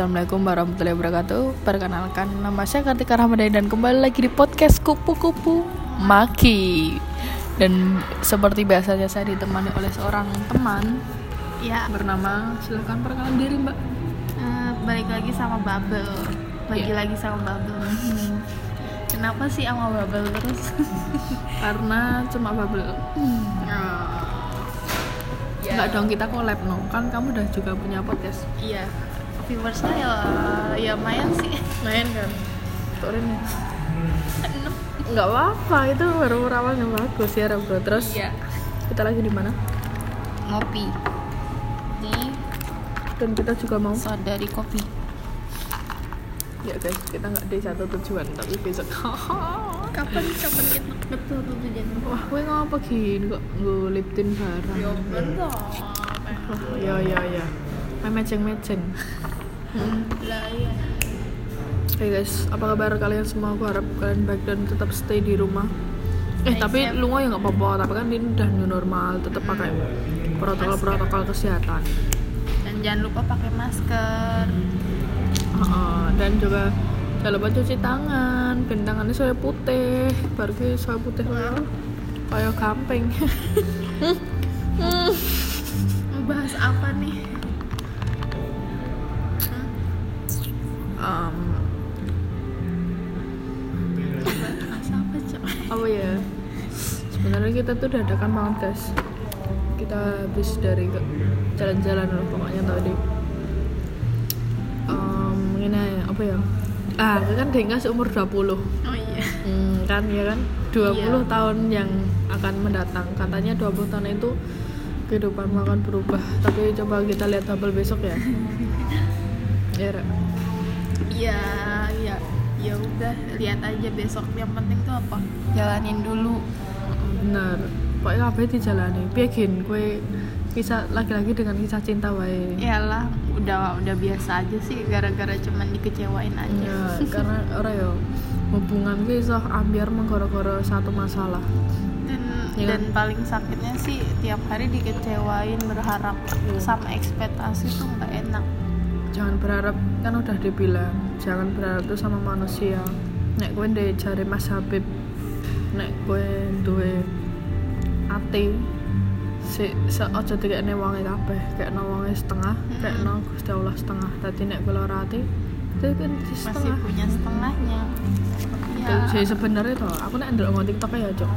Assalamualaikum warahmatullahi wabarakatuh Perkenalkan nama saya Kartika Ramadhani Dan kembali lagi di podcast Kupu-Kupu Maki Dan seperti biasanya saya ditemani oleh seorang teman Ya, Bernama, silahkan perkenalan diri mbak eh, balik lagi sama Bubble. Lagi Iya. lagi sama Bubble. Hmm. Kenapa sih sama Bubble terus? Karena cuma bubble Ya. Enggak dong kita collab no Kan kamu udah juga punya podcast Iya. Viewersnya ya ya lumayan sih. Main kan Turin ya Enggak apa-apa itu baru awalnya bagus ya bro Terus Iya. kita lagi di mana? Ngopi di Dan kita juga mau Saudari Kopi. Ya guys, kita nggak di satu tujuan tapi besok. Kapan kapan kita betul tuh tujuan? Wah, gue ngapa gini kok ngulipin barang? Ya betul. Ya ya ya. Main meceng-meceng. Hmm. Lah iya. Oke guys, apa kabar kalian semua? Aku harap kalian baik dan tetap stay di rumah. Eh tapi safe. lu ya nggak apa-apa, tapi kan ini udah new normal, tetap pakai protokol-protokol kesehatan. Dan jangan lupa pakai masker. Heeh, dan juga jangan lupa cuci tangan, ben tangannya soalnya putih, baru ke soalnya putih kayak kayak gamping. Bahas apa nih? Cok? apa ya? Sebenarnya kita tuh dadakan banget guys. Kita habis dari jalan-jalan loh pokoknya tadi. Ini aja, apa ya? Ah, kan Dengas umur 20 Oh iya. Hmm, kan ya kan 20 Iya. tahun yang akan mendatang katanya 20 tahun itu kehidupan akan berubah tapi coba kita lihat tabel besok ya ya. Ya, ya, ya udah lihat aja besok. Yang penting tuh apa? Jalanin dulu. bener pokoknya kabeh dijalani piye gin kue kisah lagi-lagi dengan kisah cinta wae Iyalah, udah udah biasa aja sih gara-gara cuman dikecewain aja. ya karena orang ya hubungan gue iso ambiar menggoro-goro satu masalah Dan Iya. dan paling sakitnya sih tiap hari dikecewain berharap Iya. sama ekspektasi tuh nggak. Jangan berharap kan udah dibilang jangan berharap tuh sama manusia. Nek gue ndek jare Mas Habib nek gue duwe ati si se aja dikene wonge kabeh kayak no wonge setengah kayak no Gusti Allah setengah. Tadi nek gue lara ati itu kan di Masih setengah. punya setengahnya. Ya, jadi sebenarnya tuh aku nek ndelok ngon TikTok ya cok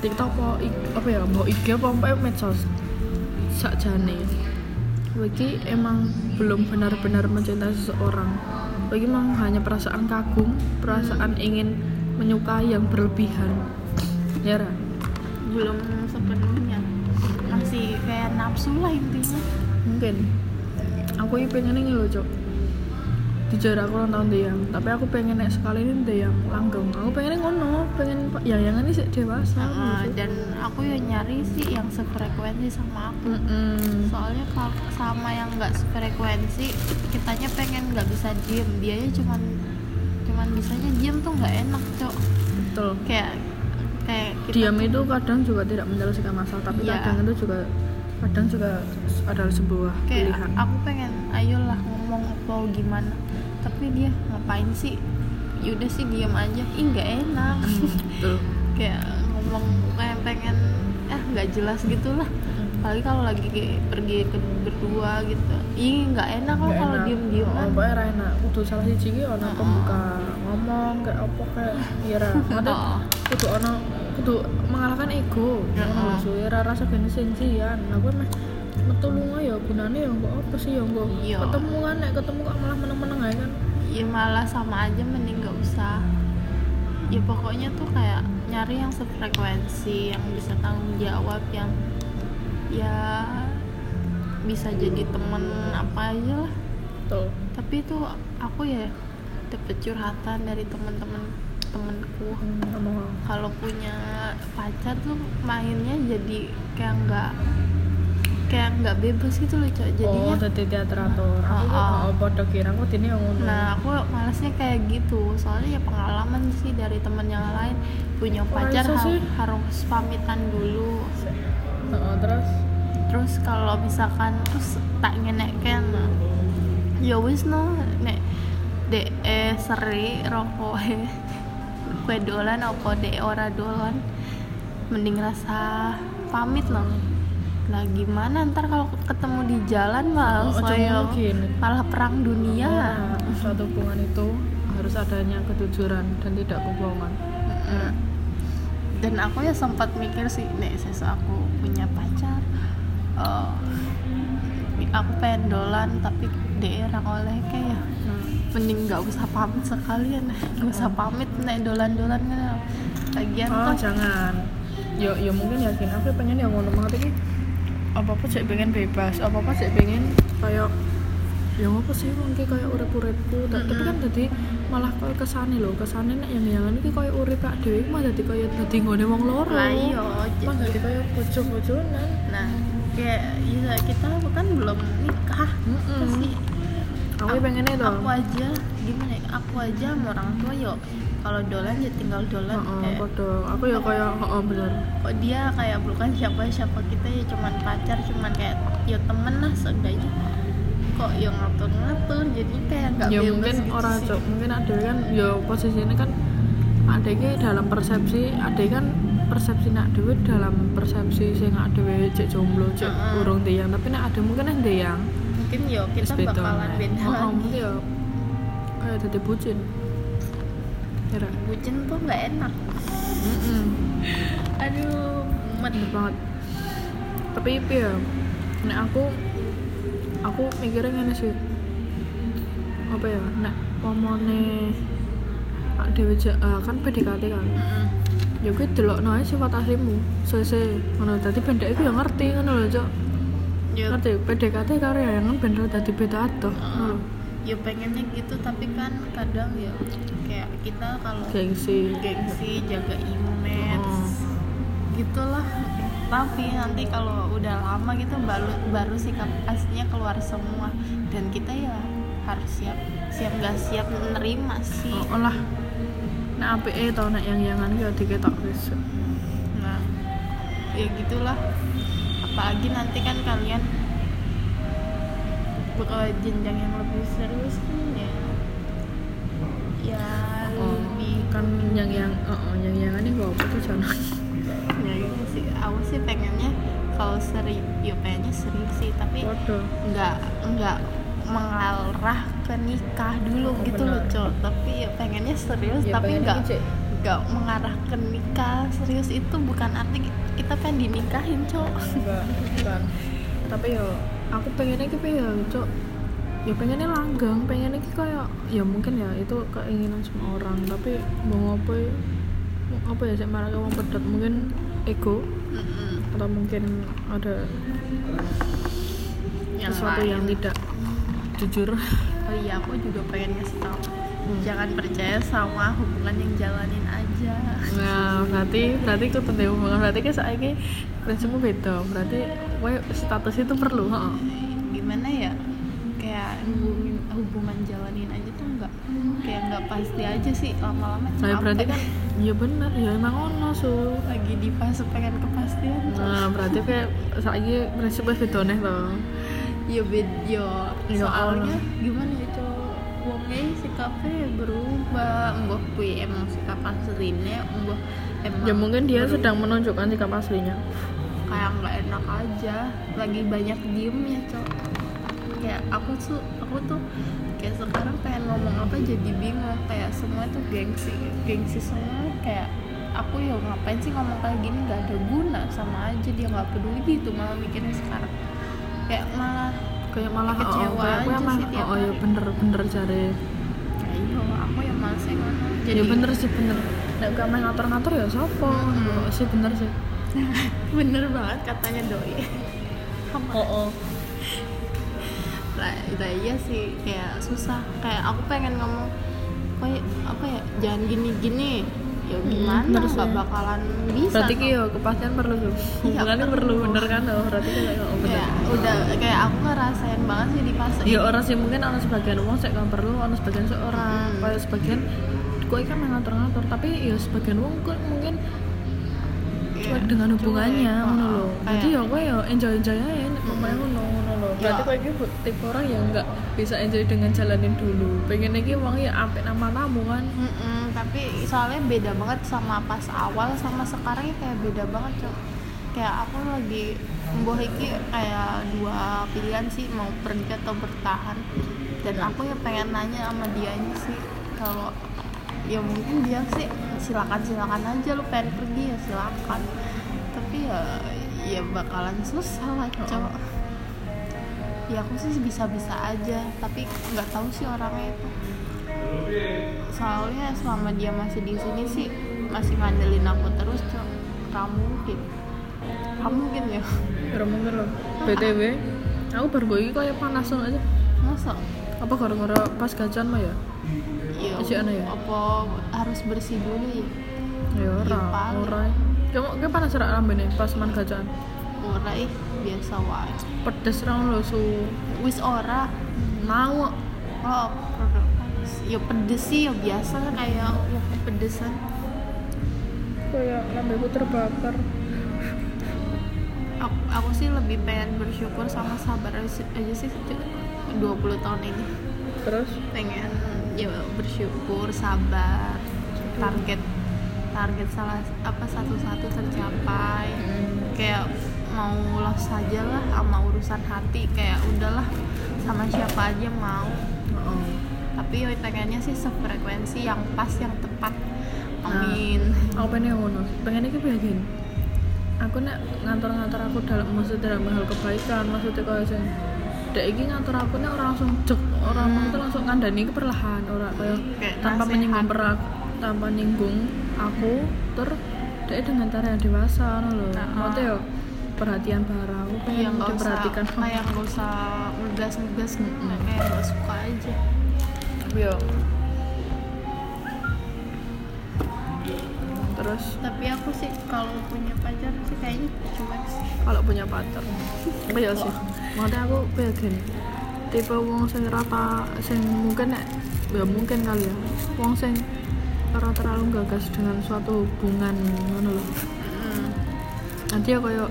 TikTok apa apa ya mau IG apa apa medsos. Sakjane Wiki emang belum benar-benar mencintai seseorang Wiki emang hanya perasaan kagum perasaan ingin menyukai yang berlebihan ya Ra? belum sepenuhnya. Masih kayak nafsu lah intinya. mungkin aku ini pengen ini loh cok di jarak aku ulang tahun tapi aku pengen nek sekali ini yang langgeng aku pengen ngono pengen ya yang ini sih dewasa Uh, gitu. dan aku yang nyari sih yang sefrekuensi sama aku. Mm-mm. soalnya kalau sama yang nggak sefrekuensi kitanya pengen nggak bisa diem. Dianya cuman cuman bisanya diem tuh nggak enak cok. Betul. Kayak kayak kita diam tuh- itu kadang juga tidak menyelesaikan masalah tapi Iya. kadang itu juga kadang juga adalah sebuah kayak pilihan. aku pengen ayolah ngomong mau gimana. Tapi dia ngapain sih? Yaudah sih diem aja. Ih nggak enak. Hmm, betul. Kayak ngomong kayak pengen eh nggak jelas gitulah apalagi kalau lagi pergi ke berdua gitu. Ih nggak enak Nggak kalau diem diem oh, pokoknya enak. Kudu salah siji ki ono pembuka ngomong kayak apa kayak ya ra. Maksudnya Oh. kudu ono kudu mengalahkan ego. Ngono lho suwe ra rasa gene sensian aku meh metu lunga ya gunane ya kok apa sih? Ya kok Iya. ketemu kan nek ketemu kok malah meneng-meneng aja kan. Ya malah sama aja mending nggak usah. Ya pokoknya tuh kayak nyari yang sefrekuensi yang bisa tanggung jawab yang ya bisa jadi temen apa aja lah tuh tapi itu aku ya dapet curhatan dari temen-temen temenku hmm, ngomong kalau punya pacar tuh mainnya jadi kayak nggak kayak nggak bebas gitu loh cok jadinya oh dadi teaterator aku Oh, oh. oh, padha kira aku dene yang ngono Nah, aku malasnya kayak gitu. Soalnya ya pengalaman sih dari temen yang lain punya pacar sih? harus pamitan dulu. Heeh, terus? Terus kalau misalkan terus tak ngenek kan ya wis no. Nek dek eh seri rokok eh kue dolan apa dek ora dolan mending rasa pamit loh lah gimana ntar kalau ketemu di jalan malah Oh, mungkin. malah perang dunia. Nah, suatu hubungan itu harus adanya kejujuran dan tidak kebohongan. Mm. Dan aku ya sempat mikir sih nek sesu aku punya pacar eh, aku pengen dolan tapi daerah oleh kayak ya. Mending nggak usah pamit sekalian nggak usah pamit nek dolan-dolan kan. Lagian oh tuh jangan. Yo yo mungkin yakin aku pengen ya ngono banget iki apa apa sih pengen bebas apa apa sih pengen kayak ya apa sih mungkin kayak urip uripku tapi kan tadi malah kayak kesane loh kesane nek yang yang ini kayak urip kak dewi mah jadi kayak tadi ngone wong loro. Lah iya mah jadi kayak bocor bocoran nah kayak ya kita kan belum nikah. Sih aku pengennya tuh aku aja gimana ya aku aja sama orang tua yo kalau dolan ya tinggal dolan Heeh, kayak podo. aku ya kayak oh bener. Kok dia kayak bukan siapa siapa kita ya cuman pacar cuman kayak ya temen lah seenggaknya kok yang ngatur ngatur jadi kayak nggak ya mungkin gitu orang sih. cok mungkin ada kan ya posisinya kan ada ki dalam persepsi ada kan persepsi nak dewe dalam persepsi sing nak dewe cek jomblo cek Heeh. urung tiang tapi nak ada mungkin ada yang mungkin yo kita bakalan beda oh, lagi. mungkin ya kayak jadi bucin. Kira. Bucin tuh nggak enak. Aduh mumet. Bener banget. Tapi ya nek aku aku mikirnya gini sih. Apa ya? Nek pomone ja- ah, kan PDKT kan? Mm-mm. ya gue delok ae sifat aslimu sese ngono dadi pendek iku ya ngerti ngono lho cok. Yo ngerti? PDKT karo ya yang bener dadi beda adoh lho. yo pengennya gitu tapi kan kadang ya kayak kita kalau gengsi. gengsi jaga image Oh. gitulah tapi nanti kalau udah lama gitu baru baru sikap aslinya keluar semua. Dan kita ya harus siap siap nggak siap menerima sih. Oh, lah nek apike to nek yang yangan ya diketok wis nah ya gitulah. Apalagi nanti kan kalian bakal jenjang yang lebih serius kan ya. Ya oh, lebih kan yang yang oh, oh, yang yangan ini gak apa tuh jangan ya aku sih pengennya kalau serius ya pengennya serius sih tapi nggak nggak mengarah ke nikah dulu Oh, gitu loh benar. cok. Tapi ya pengennya serius Ya, tapi nggak nggak mengarah ke nikah. Serius itu bukan arti kita pengen dinikahin cok. Enggak bukan. Tapi yo aku pengennya gitu ya cok. Ya pengennya langgang pengennya ki kayak ya mungkin ya itu keinginan semua orang. Tapi mau apa ya apa ya sih malah kamu pedet mungkin ego Mm-mm. atau mungkin ada Yang sesuatu lain. yang tidak jujur oh iya aku juga pengen ngasih tahu jangan percaya sama hubungan yang jalanin aja nah berarti berarti aku tentang hubungan berarti kan saya prinsipmu beda berarti status itu perlu heeh. gimana ya kayak hubungin hubungan jalanin aja tuh nggak kayak nggak pasti aja sih lama-lama nah capek. berarti kan ya bener ya emang ono su lagi di fase pengen kepastian. Nah, berarti kayak saya prinsipnya beda nih loh. ya bed yo Ya soalnya Allah. gimana ya cowok wongnya sikapnya berubah mbah kui emang sikap aslinya mbah emang Ya mungkin dia berubah. sedang menunjukkan sikap aslinya. kayak nggak enak aja lagi banyak diem ya cowok kayak aku tuh aku tuh kayak sekarang pengen ngomong apa jadi bingung kayak semua tuh gengsi gengsi semua kayak aku ya ngapain sih ngomong kayak gini nggak ada guna sama aja dia nggak peduli gitu malah mikirnya sekarang kayak malah Kayak malah Kecewa oh, kayak aku aja emang sih tiap oh, oh ya bener bener cari. ya iya aku yang malesnya ngono jadi Ya bener sih bener. Nek gak main ngatur-ngatur ya sopo. Oh, sih bener sih. bener banget katanya doi. Oh, oh. Lah itu iya sih kayak susah kayak aku pengen ngomong kayak apa ya jangan gini gini ya gimana bener nggak sih. bakalan bisa Berarti ki dong. yo kepastian perlu tuh. Iya, Hubungannya perlu. perlu bener kan oh, berarti kayak oh, bener. kayak udah kayak aku ngerasain banget sih di fase Ya orang sih mungkin ada sebagian uang sih kan perlu, ada sebagian seorang, Hmm. kayak sebagian kok kan main ngatur-ngatur, tapi ya sebagian uang kok mungkin Iya, dengan hubungannya ngono oh, kayak- Jadi ya kowe ya enjoy enjoy aja nek pemain ngono. Berarti Ya. iki bu- tipe orang yang enggak bisa enjoy dengan jalanin dulu. Pengen lagi uang ya sampai nama tamu kan. Mm-mm, tapi soalnya beda banget sama pas awal sama sekarang ya kayak beda banget cok. Kayak aku lagi mbah iki kayak dua pilihan sih mau pergi atau bertahan. Dan aku ya pengen nanya sama dia sih kalau ya mungkin dia sih silakan silakan aja lu pengen pergi ya silakan. Tapi ya ya bakalan susah lah cok ya aku sih bisa-bisa aja tapi nggak tahu sih orangnya itu. Soalnya selama dia masih di sini sih masih ngandelin aku terus cok kamu mungkin. Kamu mungkin ya. Gak mungkin loh. Btw aku baru ini kayak panas aja. Masa? Apa gara-gara pas gajian mah ya? Ya Masih aneh ya? apa harus bersih dulu ya? Ya ora paling. ora. Kamu kayak panas rak nih pas man gajian? Ora ih biasa wae. Pedes rang lo su. Wis ora mau oh ya pedes sih ya biasa kayak wah pedesan. Kayak lambeku terbakar. Aku, aku sih lebih pengen bersyukur sama sabar aja sih 20 tahun ini. Terus? Pengen ya bersyukur sabar target target salah apa satu-satu tercapai. Kayak mau lah saja lah sama urusan hati kayak udahlah sama siapa aja mau. Oh. tapi ya pengennya sih sefrekuensi yang pas yang tepat. Amin. Aku pengen yang ngono? Pengen iki piye gini. Aku nek ngantor-ngantor aku dalam maksud dalam hal kebaikan maksudnya kalau sing dek iki ngantor aku nek orang langsung jek orang maksudnya langsung ngandani ke perlahan orang kayak tanpa menyinggung perak tanpa nyinggung aku ter dek dengan cara yang dewasa ngono lho. Nah, maksudnya yo perhatian barang aku Iya pengen nggak usah diperhatikan kayak nggak usah ngegas ngegas kayak nggak suka aja. Tapi yo terus? Tapi aku sih kalau punya pacar sih kayaknya cuek sih. Kalau punya pacar? Apa ya sih. Maksudnya aku pengen tipe wong sing rata sing mungkin nek ya mungkin kali ya. Wong sing ora terlalu gagas dengan suatu hubungan ngono Mm. nanti ya kayak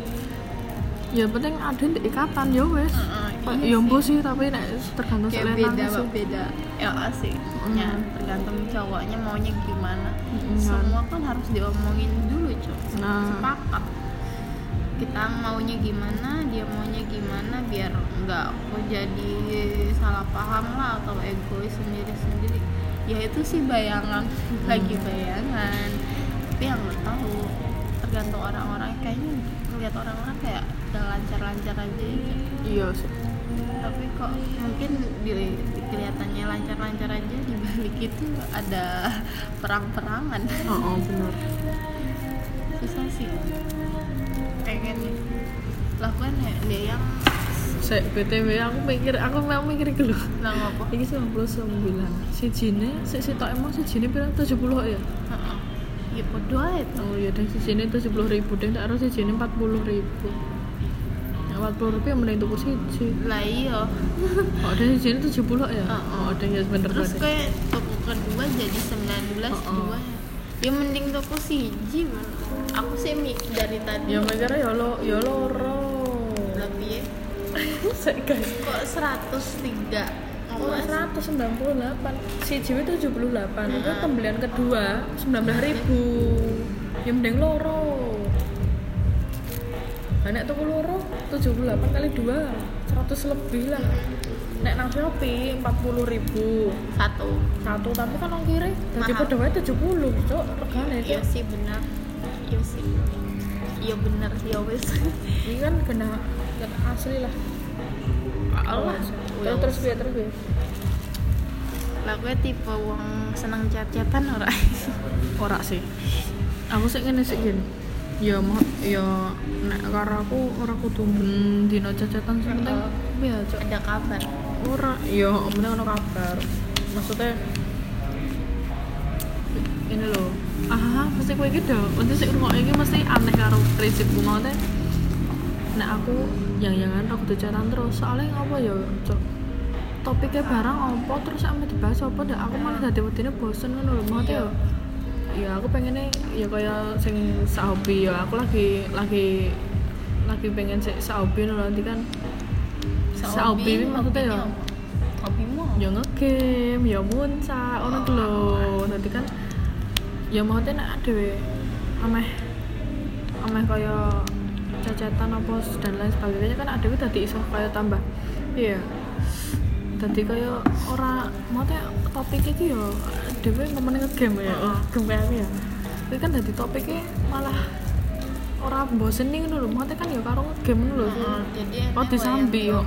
ya penting ada di ikatan ya wes. Heeh, ya sih. tapi nek tergantung kayak selera beda sih beda. Ya sih. Ya Mm. tergantung cowoknya maunya gimana. Mm, semua kan harus diomongin dulu cok. Nah. Sepakat. Kita maunya gimana dia maunya gimana biar nggak jadi salah paham lah atau egois sendiri sendiri ya itu sih bayangan lagi bayangan. Tapi yang nggak tahu tergantung orang-orang. Kayaknya ngeliat orang-orang kayak udah lancar-lancar aja gitu. iya sih tapi kok mungkin di, di kelihatannya lancar-lancar aja di balik itu ada perang-perangan. Oh, oh bener susah sih. Pengen nih lakukan ya dia yang saya btw aku mikir aku mau mikir dulu lah ngapa? Ini 99 si jine si si tok emang si jine bilang 70 ya? Heeh. ya podo aja tuh Oh iya deh, si tuh sepuluh ribu deh, tak harus si empat puluh ribu. Empat puluh yang mending tuku siji. lah iya Oh, ada si sini tujuh puluh ya? Heeh. Oh, ada ya sebenernya. terus kayak toko kedua jadi 19 Heeh. dua ya mending toko siji man. aku sih dari tadi Ya mikirnya ya lo, ya loro. lebih ya kok 103 Oh, Mas. 198 Si JW 78 Itu Mm-mm. pembelian kedua 19 ribu Ya mending loro nek tuku loro 78 kali 2 100 lebih lah. Nek nang Shopee 40 ribu. Satu. Satu tapi kan ongkirnya jadi Mahal. pada wae 70 cok regane iya cok sih benar iya sih. Iya benar ya wes ini kan kena kena asli lah. Allah terus terus biar terus biar lah gue tipe wong seneng chat-chatan ora? Ora sih. Aku sih ngene sih gini ya mau ya nek karo aku ora kudu ben dino cecetan sing penting. Biar cok. Ada kabar. Ora ya penting ono kabar. Maksudnya ini loh ah pasti iki dah nanti sik ngrungok iki mesti aneh karo prinsipku. Mau teh nek aku yang jangan aku chatan terus. Soalnya apa ya cok? Topiknya barang apa? Terus sama dibahas apa? Dah aku malah jadi wedine bosen ngono lho. Mau ya ya aku pengennya ya kayak sing sahobi ya. Aku lagi lagi lagi pengen sik sahobi lho nanti kan sahobi ini maksudnya ya. hobi ya ngegame ya muncak ono ku lho dadi kan ya maksudnya nek dhewe ameh ameh kaya cacatan apa dan lain sebagainya kan ada tadi iso kaya tambah. Iya tadi kaya ora maksudnya topik itu ya dhewe ngomongin ngegame ya Heeh. game ya. Tapi kan tadi topiknya malah ora bosenin ngono lho maksudnya kan ya karo ngegame ngono lho. Heeh, oh enak disambi ya. yo.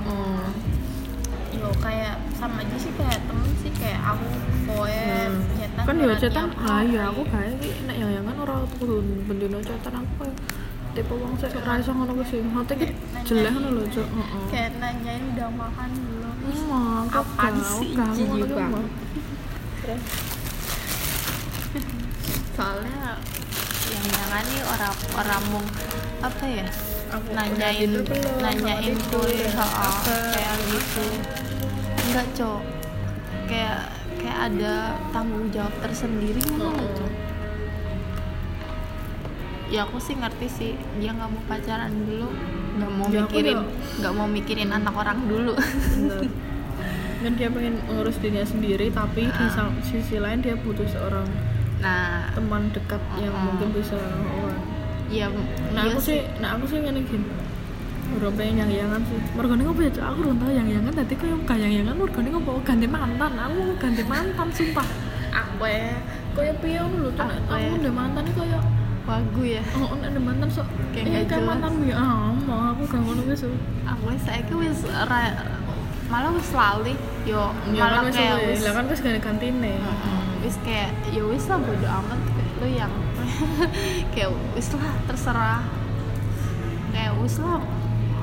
Yo kayak sama aja sih kayak temen sih kayak aku poet Hmm. cetan kan ya berarti cetan apa, ah iya kayak aku kayak iki nek yang yang kan ora kudu bendino cetan aku kayak tipe wong sik ra iso ngono ku sih. Iki Kayak jelek ngono lho cuk. Heeh. kayak nanyain udah makan belum Emang, aku Apaan sih, jijik banget. Soalnya yang jangan nih orang orang mung apa ya Aku nanyain belum, nanyain kue soal kayak gitu. enggak cok. Kayak kayak ada tanggung jawab tersendiri gitu loh Oh. cok. Ya aku sih ngerti sih dia nggak mau pacaran dulu nggak mau Ya, mikirin. ya- nggak mau mikirin anak orang dulu. Bener. kan dia pengen ngurus dirinya sendiri tapi di Ah. sisi lain dia butuh seorang nah. teman dekat yang Mm-mm. mungkin bisa oh, ya nah iya aku sih nah aku sih ngene gini udah pengen yang yangan sih. Mergane ngopo ya Cok? aku udah tahu yang yangan tadi kok yang yang yangan mergane ngopo? Ganti mantan. Aku mau ganti mantan sumpah. Aku ya. Kayak piye ngono lho aku ya? udah mantan iki kayak wagu ya? Oh nek ada mantan sok. Kayak eh, kayak mantan ya ah mau aku gak ngono wis aku saya wis ra- malah wis lali. Yo ya malah kan wis kayak wis. wis. Lah kan wis ganti gantine wis kayak ya wis lah bodo amat. Lu yang kayak wis lah terserah. Kayak wis lah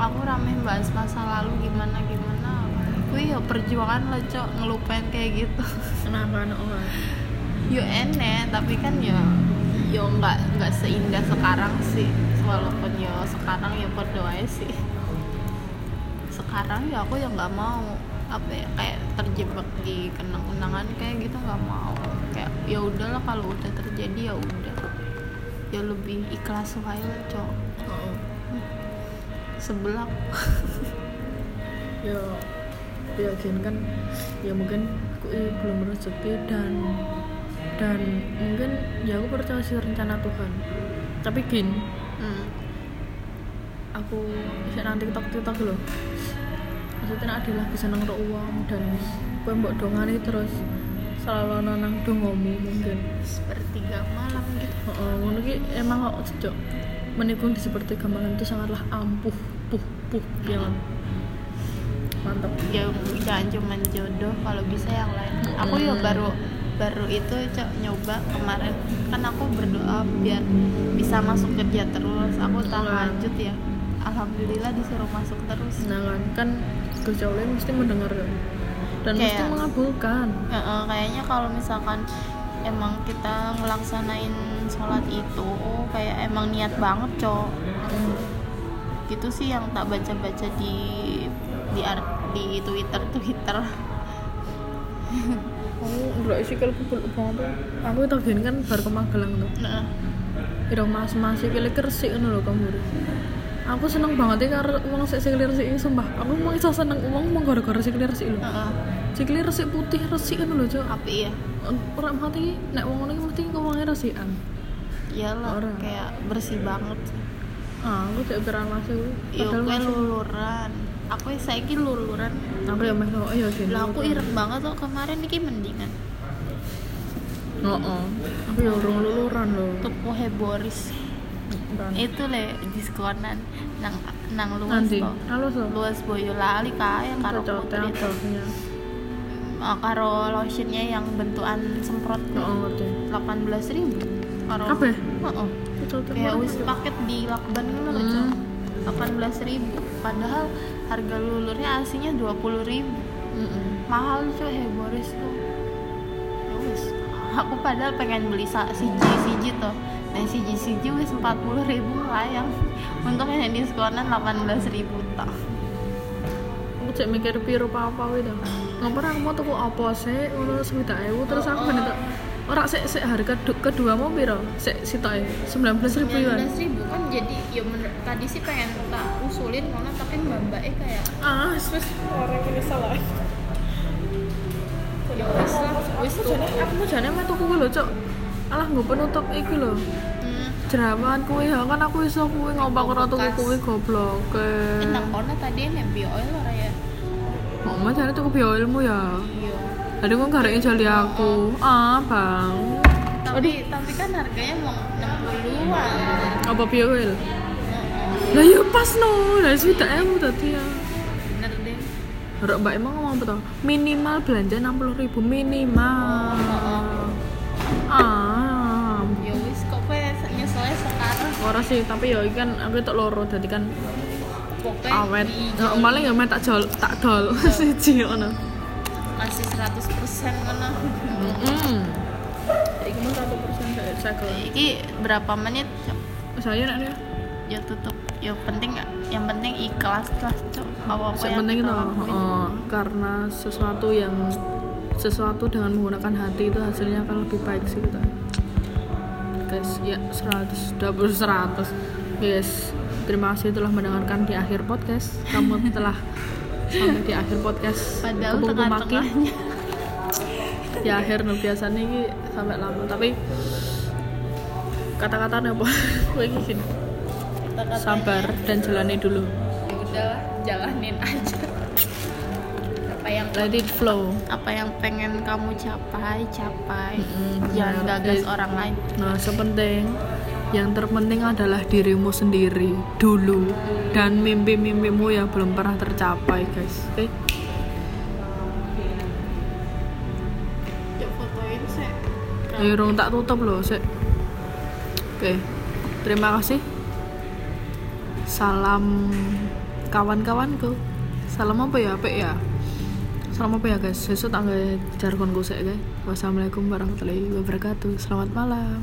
aku rame bahas masa lalu gimana gimana. Wih ya perjuangan lah cok ngelupain kayak gitu. Kenapa orang? Yo enek tapi kan ya yo nggak nggak seindah sekarang sih. Walaupun yo sekarang ya berdoa sih. Sekarang ya aku ya nggak mau. Apa ya kayak terjebak di kenang-kenangan kayak gitu nggak mau. Kayak ya udahlah kalau udah terjadi ya udah. Ya lebih ikhlas wae lah cok. Oh. sebelah ya ya Gen kan ya mungkin aku belum rezeki dan dan mungkin ya aku percaya sih rencana Tuhan. Tapi gin hmm. aku bisa nanti tiktok tiktok loh maksudnya ada lagi seneng untuk uang dan kue mbok dongani terus selalu nonang dongomu mungkin. Sepertiga malam gitu. Heeh, ngono ki emang kok sejak menikung di seperti malam itu sangatlah ampuh puh puh yang mantap ya jangan cuma jodoh kalau bisa yang lain. Aku ya baru baru itu cok nyoba kemarin. Kan aku berdoa biar bisa masuk kerja terus. Aku tahajud ya. Alhamdulillah disuruh masuk terus. Nah kan kan Allah mesti mendengar kan dan mesti Kayak- mengabulkan. Ya, eh, kayaknya kalau misalkan emang kita ngelaksanain sholat itu kayak emang niat banget cok. Gitu sih yang tak baca baca di di di twitter twitter aku ndelok isi kalau apa aku itu gini kan baru ke Magelang tuh. Nah Ira mas mas iki lek resik ngono lho kamu. Aku seneng banget ya karo wong sik sikil resik iki sumpah. Aku mau iso seneng wong mau gara-gara sikil resik lho. Heeh. sikil resik putih resik ngono lho cok api ya. Ora mati nek wong ngono iki mesti ngomongnya resikan. Iyalah Orang. kayak bersih banget. Ah aku cek ukuran masuk. Ya padahal masih luluran aku saiki luluran. Aku ya meh oh iya gini lah aku ireng banget kok kemarin iki mendingan. Oh, oh. aku ya urung luluran lho tupuhe Boris itu le diskonan nang nang luas nanti. Kok halo so luas Boyolali kaya karo putri Eh, karo lotionnya yang bentukan semprot. Oh delapan belas ribu. Karo Kabeh? Heeh. cocok kayak wis paket di lakban ngono lho Hmm. Delapan belas ribu. Padahal harga lulurnya aslinya dua puluh ribu. Mahal cuy he Boris tuh. Ya wis aku padahal pengen beli sa- siji siji tuh dan siji siji wis empat puluh ribu layang untungnya yang diskonan delapan belas ribu tak aku cek mikir piro apa-apa itu ngapain aku mau tuku apa sih? Ngono sejuta ewu terus aku bener tak orang sik sik harga du- kedua mau piro? Sik sitoke. Sembilan belas ribu yuan ribu kan jadi ya tadi sih pengen usulin mana tapi mbak mbak kayak ah wis orang ini salah ya wis lah wis Aku jane aku jane metu kuwi lho, Cuk. Alah nggo penutup iki lho. hmm. Jerawat kuwi ya kan aku iso kuwi ngompak ora tuku kuwi goblok. Eh, nang kono tadi nek bio oil ora ya Mama jane tuku bioilmu ya. iya Tadi kok ada jali aku. Ah, Bang. tapi tapi kan harganya mau 60-an Apa bioil? Heeh. Lah ya pas no. Lah sudah emu tadi ya. bener deh Rok Mbak emang ngomong apa toh? Minimal belanja 60.000 minimal. Ah. ya wis kok kowe nyeselnya sekarang Ora sih, tapi ya kan aku tok loro dadi kan pokoknya awet. Nah, malah ya main tak jol, tak dol siji ngono. masih 100% ngono Heeh. Iki mau 1% saya segel. iki berapa menit? Saya nak. Ya tutup yang penting yang penting ikhlas lah Cok. apa apa Yang penting lakuin. heeh, karena sesuatu yang sesuatu dengan menggunakan hati itu hasilnya akan lebih baik sih kita. Guys, ya 100 double 100. Guys, terima kasih telah mendengarkan di akhir podcast. Kamu telah sampai di akhir podcast. padahal tengah-tengahnya di akhir no biasanya ini sampai lama tapi kata-kata apa gue gini Kata-katanya, sabar dan jalani dulu. Udahlah jalanin aja. Apa yang let it flow. Apa yang pengen kamu capai capai. Mm-mm, jangan benar. gagas Eh, orang lain. nah sepenting. Yang terpenting adalah dirimu sendiri dulu. Dan mimpi-mimpimu yang belum pernah tercapai guys. Oke Cok, fotoin sih ayo tak tutup loh sik oke. Terima kasih salam kawan-kawanku. Salam apa ya apa ya? Salam apa ya guys? Sesuk tak nggak jargonku sik guys. Wassalamualaikum warahmatullahi wabarakatuh. Selamat malam